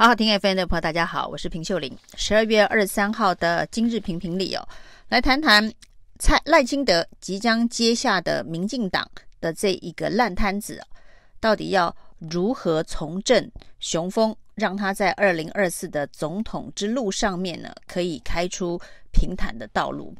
好好听 FM 的朋友，大家好，我是平秀玲。十二月二十三号的今日评评理哦，来谈谈蔡赖清德即将接下的民进党的这一个烂摊子，到底要如何重振雄风，让他在二零二四的总统之路上面呢，可以开出平坦的道路。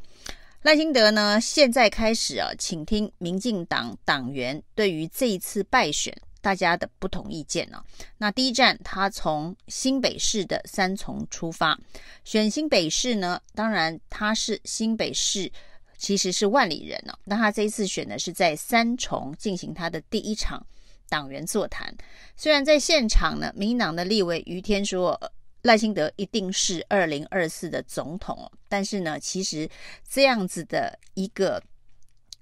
赖清德呢，现在开始啊，请听民进党党员对于这一次败选。大家的不同意见呢、哦？那第一站，他从新北市的三重出发，选新北市呢，当然他是新北市，其实是万里人、哦。那他这一次选的是在三重进行他的第一场党员座谈。虽然在现场呢，民党的立委于天说赖清德一定是二零二四的总统，但是呢，其实这样子的一个。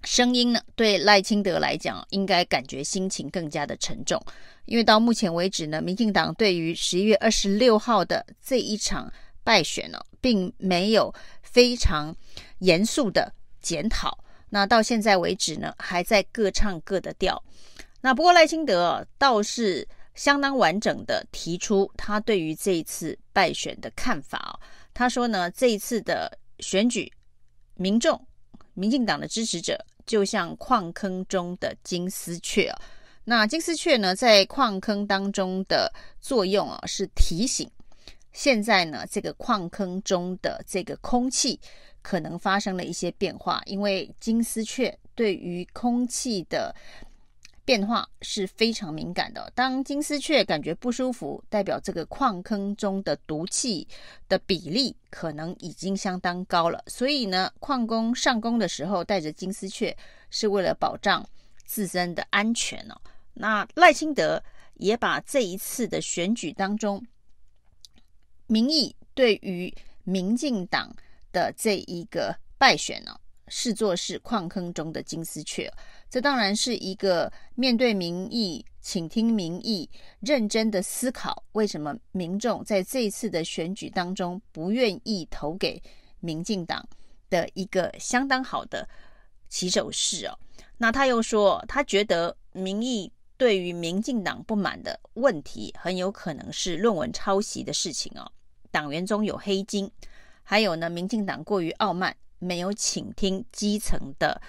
声音呢，对赖清德来讲，应该感觉心情更加的沉重，因为到目前为止呢，民进党对于十一月二十六号的这一场败选呢，并没有非常严肃的检讨。那到现在为止呢，还在各唱各的调。那不过赖清德倒是相当完整的提出他对于这一次败选的看法哦。他说呢，这一次的选举，民众、民进党的支持者。就像矿坑中的金丝雀啊，那金丝雀呢，在矿坑当中的作用啊，是提醒。现在呢，这个矿坑中的这个空气可能发生了一些变化，因为金丝雀对于空气的变化是非常敏感的。当金丝雀感觉不舒服，代表这个矿坑中的毒气的比例可能已经相当高了。所以呢，矿工上工的时候带着金丝雀，是为了保障自身的安全哦。那赖清德也把这一次的选举当中，民意对于民进党的这一个败选呢，视作是矿坑中的金丝雀。这当然是一个面对民意、倾听民意、认真的思考，为什么民众在这一次的选举当中不愿意投给民进党的一个相当好的起手式哦。那他又说，他觉得民意对于民进党不满的问题，很有可能是论文抄袭的事情哦，党员中有黑金，还有呢，民进党过于傲慢，没有倾听基层的。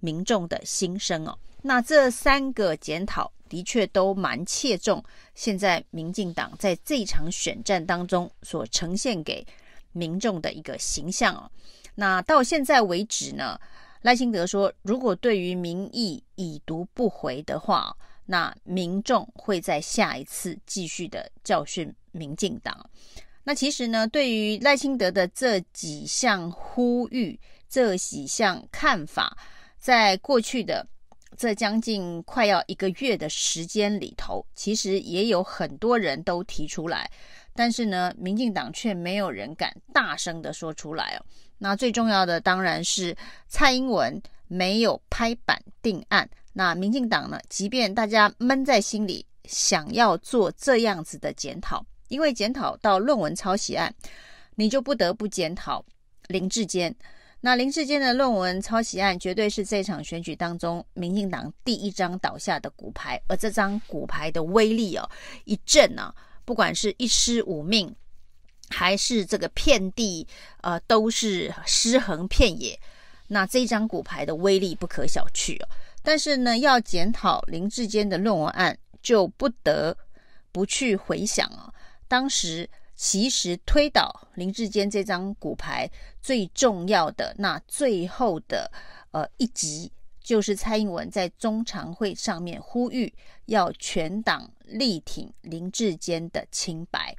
民众的心声哦，那这三个检讨的确都蛮切中现在民进党在这场选战当中所呈现给民众的一个形象哦。那到现在为止呢，赖清德说，如果对于民意已读不回的话，那民众会在下一次继续的教训民进党。那其实呢，对于赖清德的这几项呼吁，这几项看法。在过去的这将近快要一个月的时间里头，其实也有很多人都提出来，但是呢，民进党却没有人敢大声的说出来哦。那最重要的当然是蔡英文没有拍板定案。那民进党呢，即便大家闷在心里，想要做这样子的检讨，因为检讨到论文抄袭案，你就不得不检讨林志坚。那林志坚的论文抄袭案，绝对是这场选举当中民进党第一张倒下的骨牌，而这张骨牌的威力哦，一震啊，不管是一尸五命，还是这个遍地呃都是尸横遍野，那这张骨牌的威力不可小觑哦。但是呢，要检讨林志坚的论文案，就不得不去回想啊，当时。其实推倒林志坚这张骨牌最重要的那最后的呃一集，就是蔡英文在中常会上面呼吁要全党力挺林志坚的清白。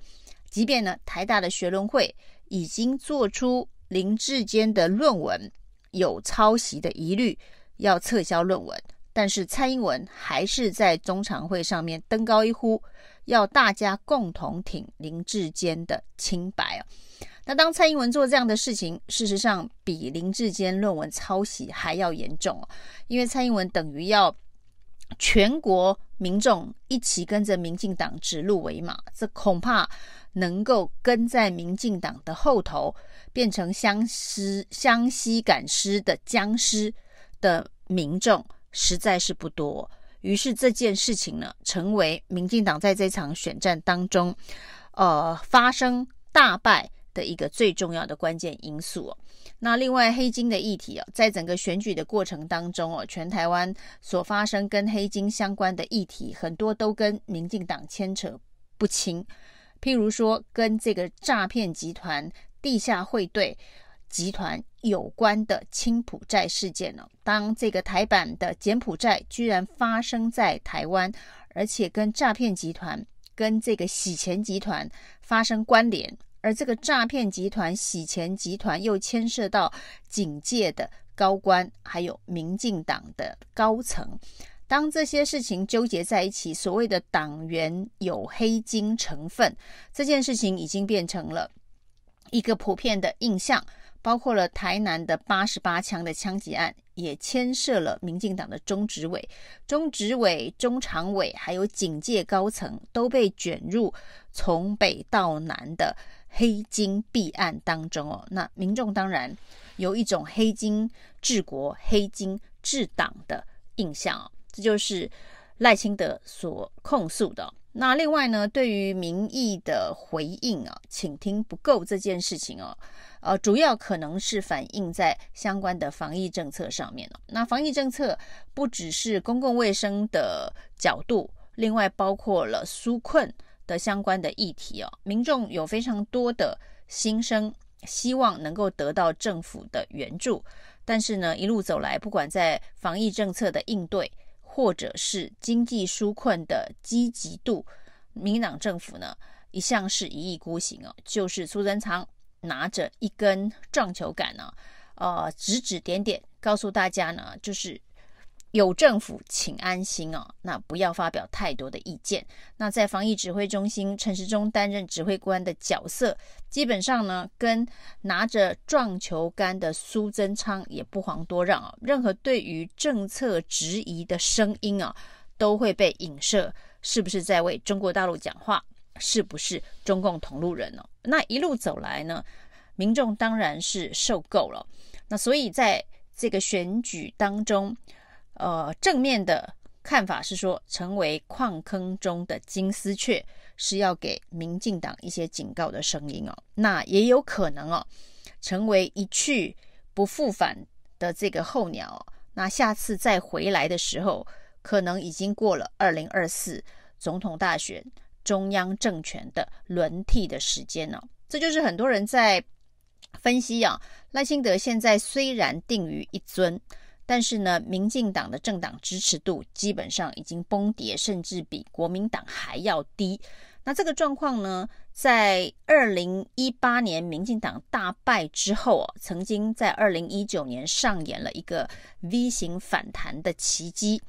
即便呢台大的学伦会已经做出林志坚的论文有抄袭的疑虑，要撤销论文，但是蔡英文还是在中常会上面登高一呼。要大家共同挺林志坚的清白啊。那当蔡英文做这样的事情，事实上比林志坚论文抄袭还要严重哦。因为蔡英文等于要全国民众一起跟着民进党指鹿为马，这恐怕能够跟在民进党的后头，变成相思相吸赶尸的僵尸的民众，实在是不多。于是这件事情呢，成为民进党在这场选战当中，呃发生大败的一个最重要的关键因素。那另外黑金的议题哦，在整个选举的过程当中哦，全台湾所发生跟黑金相关的议题，很多都跟民进党牵扯不清。譬如说，跟这个诈骗集团、地下汇兑集团有关的青埔寨事件呢，当这个台版的柬埔寨居然发生在台湾，而且跟诈骗集团、跟这个洗钱集团发生关联。而这个诈骗集团、洗钱集团又牵涉到警界的高官，还有民进党的高层。当这些事情纠结在一起，所谓的党员有黑金成分，这件事情已经变成了一个普遍的印象。包括了台南的八十八枪的枪击案，也牵涉了民进党的中执委、中执委、中常委，还有警界高层都被卷入从北到南的。黑金弊案当中哦，那民众当然有一种黑金治国、黑金治党的印象哦，这就是赖清德所控诉的。那另外呢，对于民意的回应啊，请听不够这件事情哦，呃，主要可能是反映在相关的防疫政策上面哦。那防疫政策不只是公共卫生的角度，另外包括了纾困。的相关的议题哦，民众有非常多的心声，希望能够得到政府的援助。但是呢，一路走来，不管在防疫政策的应对，或者是经济纾困的积极度，民党政府呢一向是一意孤行哦，就是苏贞昌拿着一根撞球杆呢，呃，指指点点，告诉大家呢，就是。有政府，请安心哦。那不要发表太多的意见。那在防疫指挥中心，陈时中担任指挥官的角色，基本上呢，跟拿着撞球杆的苏贞昌也不遑多让啊。任何对于政策质疑的声音啊，都会被影射，是不是在为中国大陆讲话？是不是中共同路人呢？那一路走来呢，民众当然是受够了。那所以在这个选举当中。呃，正面的看法是说，成为矿坑中的金丝雀，是要给民进党一些警告的声音哦。那也有可能哦，成为一去不复返的这个候鸟哦。那下次再回来的时候，可能已经过了二零二四总统大选，中央政权的轮替的时间呢哦。这就是很多人在分析啊，赖清德现在虽然定于一尊。但是呢，民进党的政党支持度基本上已经崩跌，甚至比国民党还要低。那这个状况呢，在二零一八年民进党大败之后啊，曾经在二零一九年上演了一个 V 型反弹的奇迹。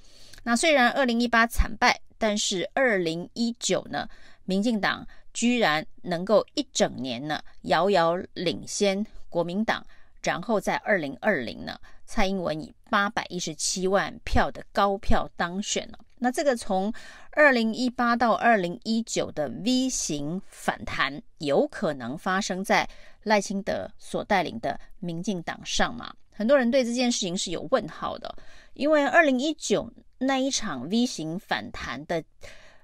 那虽然二零一八惨败，但是二零一九呢，民进党居然能够一整年呢遥遥领先国民党，然后在二零二零呢。蔡英文以八百一十七万票的高票当选了。那这个从二零一八到二零一九的 V 型反弹，有可能发生在赖清德所带领的民进党上吗？很多人对这件事情是有问号的，因为二零一九那一场 V 型反弹的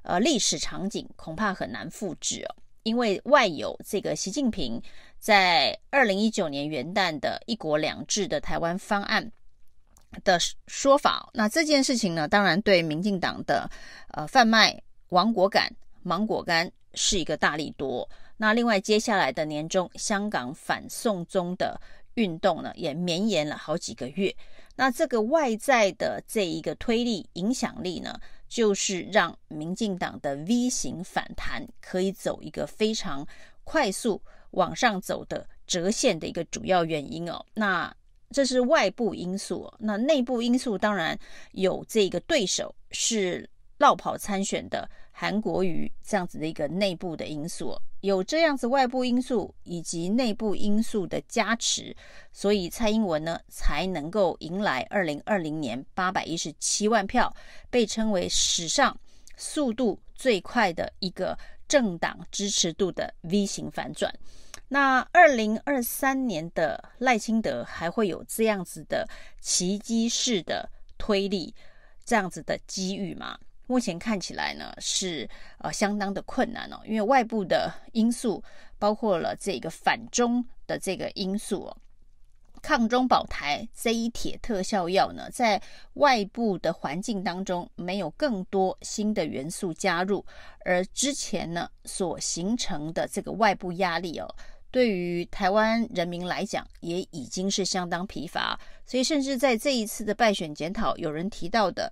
呃历史场景恐怕很难复制哦，因为外有这个习近平。在二零一九年元旦的一国两制的台湾方案的说法，那这件事情呢，当然对民进党的呃贩卖亡国感、芒果干是一个大利多。那另外接下来的年中，香港反送中的运动呢，也绵延了好几个月。那这个外在的这一个推力影响力呢，就是让民进党的 V 型反弹可以走一个非常快速。往上走的折线的一个主要原因哦，那这是外部因素，那内部因素当然有这个对手是落跑参选的韩国瑜这样子的一个内部的因素，有这样子外部因素以及内部因素的加持，所以蔡英文呢才能够迎来二零二零年八百一十七万票，被称为史上速度最快的一个政党支持度的 V 型反转。那二零二三年的赖清德还会有这样子的奇迹式的推力，这样子的机遇吗？目前看起来呢是呃相当的困难哦，因为外部的因素包括了这个反中的这个因素哦，抗中保台这一铁特效药呢，在外部的环境当中没有更多新的元素加入，而之前呢所形成的这个外部压力哦，对于台湾人民来讲也已经是相当疲乏，所以甚至在这一次的败选检讨，有人提到的。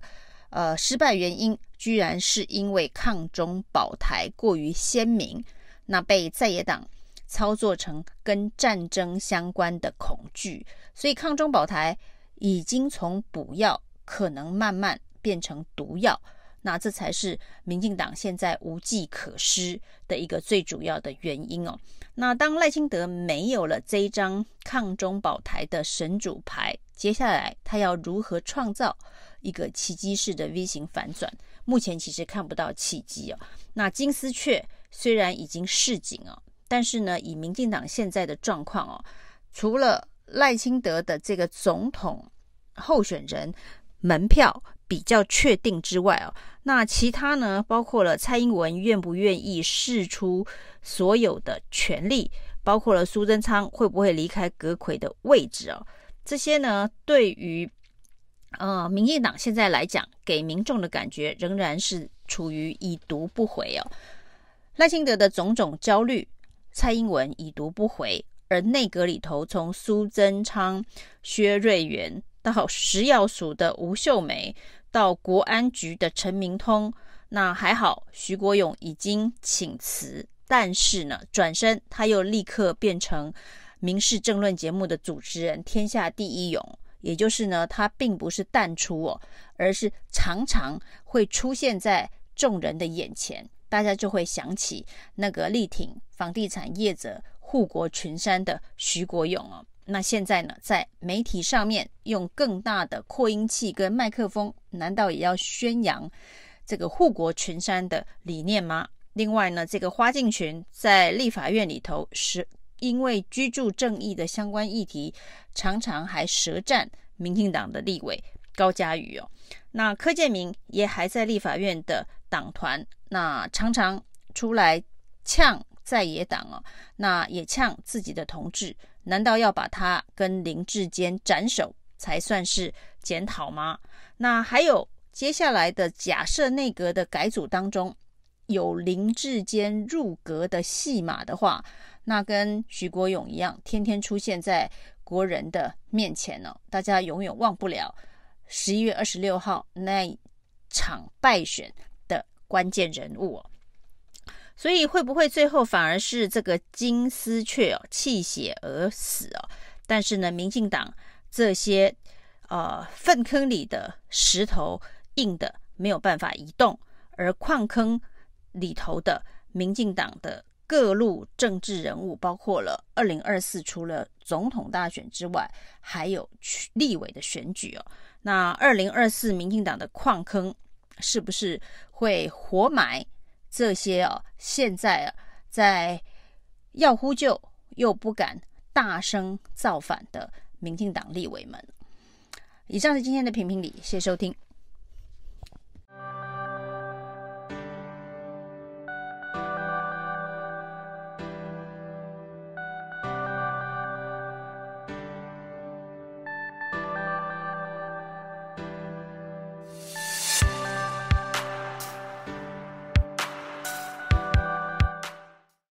呃，失败原因居然是因为抗中保台过于鲜明，那被在野党操作成跟战争相关的恐惧，所以抗中保台已经从补药可能慢慢变成毒药，那这才是民进党现在无计可施的一个最主要的原因哦。那当赖清德没有了这一张抗中保台的神主牌，接下来他要如何创造一个奇迹式的 V 型反转？目前其实看不到契机哦。那金丝雀虽然已经示警哦，但是呢，以民进党现在的状况哦，除了赖清德的这个总统候选人门票比较确定之外哦，那其他呢，包括了蔡英文愿不愿意释出所有的权力，包括了苏贞昌会不会离开阁揆的位置哦，这些呢，对于呃民进党现在来讲，给民众的感觉仍然是处于已读不回哦。赖清德的种种焦虑，蔡英文已读不回，而内阁里头从苏贞昌、薛瑞元到食药署的吴秀梅，到国安局的陈明通，那还好，徐国勇已经请辞。但是呢，转身他又立刻变成民事政论节目的主持人，天下第一勇。也就是呢，他并不是淡出哦，而是常常会出现在众人的眼前，大家就会想起那个力挺房地产业者护国群山的徐国勇哦。那现在呢，在媒体上面用更大的扩音器跟麦克风，难道也要宣扬这个护国群山的理念吗？另外呢，这个花敬群在立法院里头是因为居住正义的相关议题，常常还舌战民进党的立委高嘉瑜哦。那柯建铭也还在立法院的党团，那常常出来呛在野党哦，那也呛自己的同志，难道要把他跟林志坚斩首才算是检讨吗？那还有接下来的假设内阁的改组当中。有林志坚入阁的戏码的话，那跟徐国勇一样，天天出现在国人的面前、哦。大家永远忘不了十一月二十六号那一场败选的关键人物哦。所以会不会最后反而是这个金丝雀哦弃血而死哦？但是呢，民进党这些呃粪坑里的石头硬的没有办法移动，而矿坑。里头的民进党的各路政治人物，包括了二零二四除了总统大选之外，还有立委的选举哦。那二零二四民进党的矿坑是不是会活埋这些哦？现在啊，在要呼救又不敢大声造反的民进党立委们。以上是今天的评评理，谢谢收听。